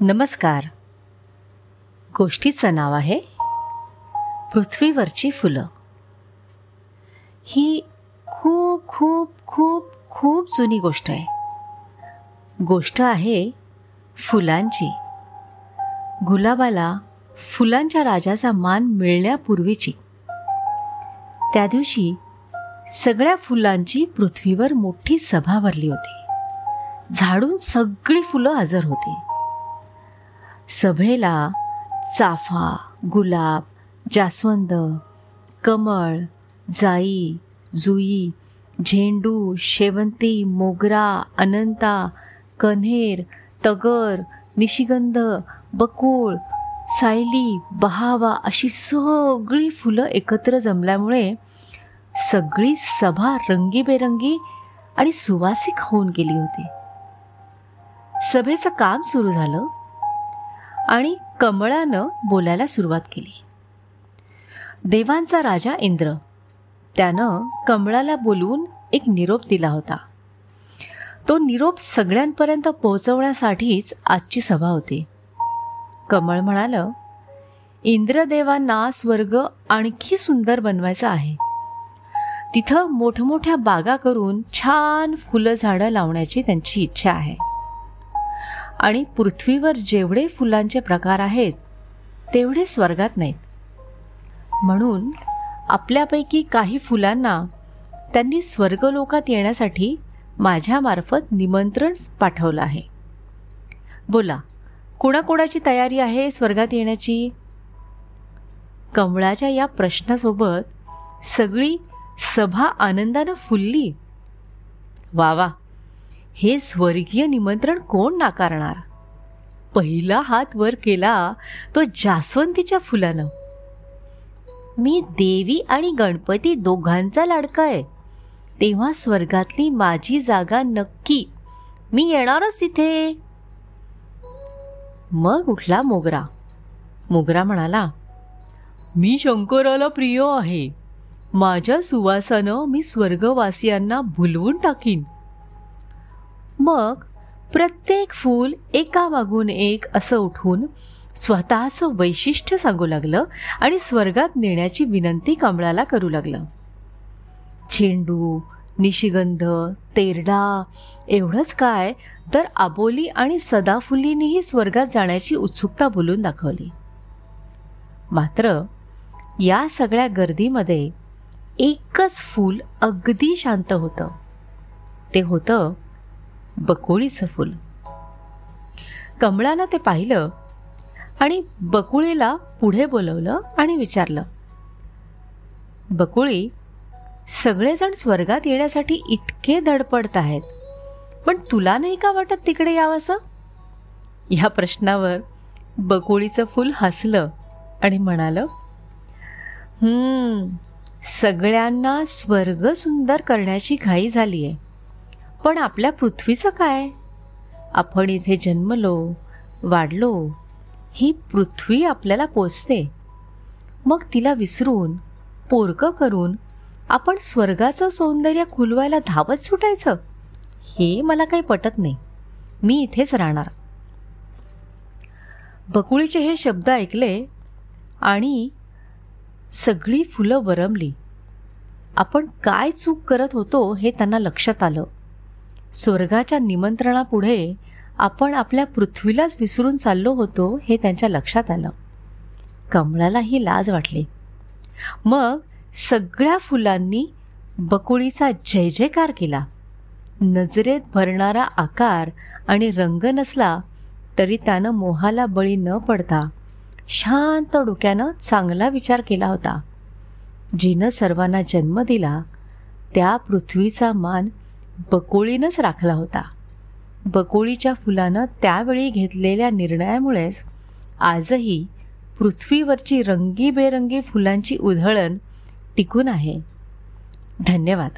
नमस्कार. गोष्टीचं नाव आहे पृथ्वीवरची फुलं. ही खूप खूप खूप खूप जुनी गोष्ट आहे. गोष्ट आहे फुलांची. गुलाबाला फुलांच्या राजाचा मान मिळण्यापूर्वीची. त्या दिवशी सगळ्या फुलांची पृथ्वीवर मोठी सभा भरली होती. झाडून सगळी फुलं हजर होती. सभेला चाफा गुलाब जास्वंद कमळ जाई जुई झेंडू शेवंती मोगरा अनंता कन्हेर तगर निशिगंध बकुळ सायली बहावा अशी सगळी फुलं एकत्र जमल्यामुळे सगळी सभा रंगीबेरंगी आणि सुवासिक होऊन गेली होती. सभेचं काम सुरू झालं. आणि कमळानं बोलायला सुरुवात केली. देवांचा राजा इंद्र. त्यानं कमळाला बोलवून एक निरोप दिला होता. तो निरोप सगळ्यांपर्यंत पोहोचवण्यासाठीच आजची सभा होती. कमळ म्हणालं इंद्रदेवांना स्वर्ग आणखी सुंदर बनवायचा आहे. तिथं मोठमोठ्या बागा करून छान फुलं झाडं लावण्याची त्यांची इच्छा आहे. आणि पृथ्वीवर जेवढे फुलांचे प्रकार आहेत तेवढे स्वर्गात नाहीत. म्हणून आपल्यापैकी काही फुलांना त्यांनी स्वर्गलोकात येण्यासाठी माझ्यामार्फत निमंत्रण पाठवलं आहे. बोला कोणाकोणाची तयारी आहे स्वर्गात येण्याची? कमळाच्या या प्रश्नासोबत सगळी सभा आनंदानं फुलली. वा वा. हे स्वर्गीय निमंत्रण कोण नाकारणार? पहिला हात वर केला तो जास्वंतीच्या फुलानं. मी देवी आणि गणपती दोघांचा लाडका आहे. तेव्हा स्वर्गातली माझी जागा नक्की मी येणारच तिथे. मग उठला मोगरा. मोगरा म्हणाला मी शंकराला प्रिय आहे. माझ्या सुवासानं मी स्वर्गवासियांना भुलवून टाकीन. मग प्रत्येक फूल एकामागून एक असं उठून स्वतःचं वैशिष्ट्य सांगू लागलं आणि स्वर्गात नेण्याची विनंती कमळाला करू लागलं. झेंडू निशिगंध तेरडा एवढंच काय तर आबोली आणि सदाफुलीनेही स्वर्गात जाण्याची उत्सुकता बोलून दाखवली. मात्र या सगळ्या गर्दीमध्ये एकच फूल अगदी शांत होतं. ते होतं बकुळीचं फूल. कमळानं ते पाहिलं आणि बकुळीला पुढे बोलवलं आणि विचारलं बकुळी सगळेजण स्वर्गात येण्यासाठी इतके धडपडत आहेत पण तुला नाही का वाटत तिकडे यावंसं? ह्या प्रश्नावर बकुळीचं फूल हसलं आणि म्हणालं सगळ्यांना स्वर्ग सुंदर करण्याची घाई झाली आहे पण आपल्या पृथ्वीचं काय? आपण इथे जन्मलो वाढलो ही पृथ्वी आपल्याला पोचते. मग तिला विसरून पोरकं करून आपण स्वर्गाचं सौंदर्य खुलवायला धावत सुटायचं? हे मला काही पटत नाही. मी इथेच राहणार. बकुळीचे हे शब्द ऐकले आणि सगळी फुलं वरमली. आपण काय चूक करत होतो हे त्यांना लक्षात आलं. स्वर्गाच्या निमंत्रणापुढे आपण आपल्या पृथ्वीलाच विसरून चाललो होतो हे त्यांच्या लक्षात आलं. कमळालाही लाज वाटली. मग सगळ्या फुलांनी बकुळीचा जय जयकार केला. नजरेत भरणारा आकार आणि रंग नसला तरी त्यानं मोहाला बळी न पडता शांत डोक्यानं चांगला विचार केला होता. जिनं सर्वांना जन्म दिला त्या पृथ्वीचा मान बकोळीनंच राखला होता. बकोळीच्या फुलानं त्यावेळी घेतलेल्या निर्णयामुळेच आजही पृथ्वीवरची रंगीबेरंगी फुलांची उधळण टिकून आहे. धन्यवाद.